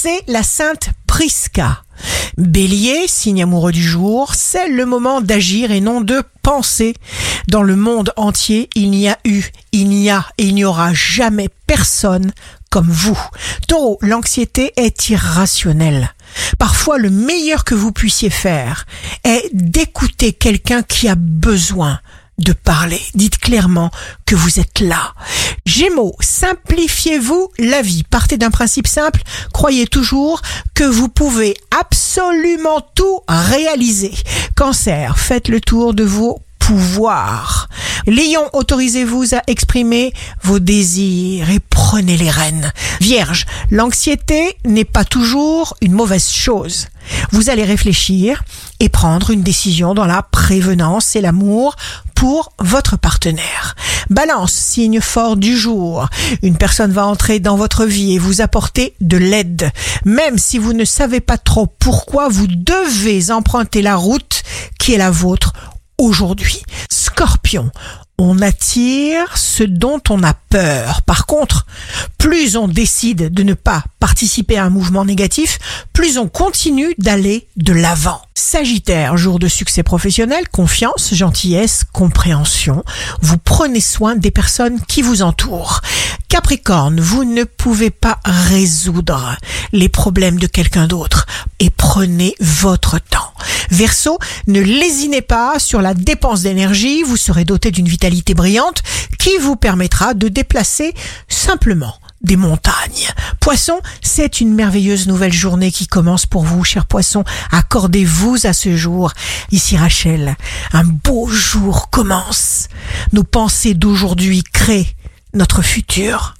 c'est la sainte Prisca. Bélier, signe amoureux du jour, c'est le moment d'agir et non de penser. Dans le monde entier, il n'y a eu, il n'y a et il n'y aura jamais personne comme vous. Taureau, l'anxiété est irrationnelle. Parfois, le meilleur que vous puissiez faire est d'écouter quelqu'un qui a besoin de parler. Dites clairement que vous êtes là. Gémeaux, simplifiez-vous la vie. Partez d'un principe simple. Croyez toujours que vous pouvez absolument tout réaliser. Cancer, faites le tour de vos pouvoirs. Lion, autorisez-vous à exprimer vos désirs et prenez les rênes. Vierge, l'anxiété n'est pas toujours une mauvaise chose. Vous allez réfléchir et prendre une décision dans la prévenance et l'amour pour votre partenaire. Balance, signe fort du jour. Une personne va entrer dans votre vie et vous apporter de l'aide. Même si vous ne savez pas trop pourquoi, vous devez emprunter la route qui est la vôtre aujourd'hui. Scorpion, on attire ce dont on a peur. Par contre, plus on décide de ne pas participer à un mouvement négatif, plus on continue d'aller de l'avant. Sagittaire, jour de succès professionnel, confiance, gentillesse, compréhension. Vous prenez soin des personnes qui vous entourent. Capricorne, vous ne pouvez pas résoudre les problèmes de quelqu'un d'autre et prenez votre temps. Verseau, ne lésinez pas sur la dépense d'énergie, vous serez doté d'une vitalité brillante qui vous permettra de déplacer simplement des montagnes. Poisson, c'est une merveilleuse nouvelle journée qui commence pour vous, cher poisson. Accordez-vous à ce jour. Ici Rachel, un beau jour commence. Nos pensées d'aujourd'hui créent notre futur.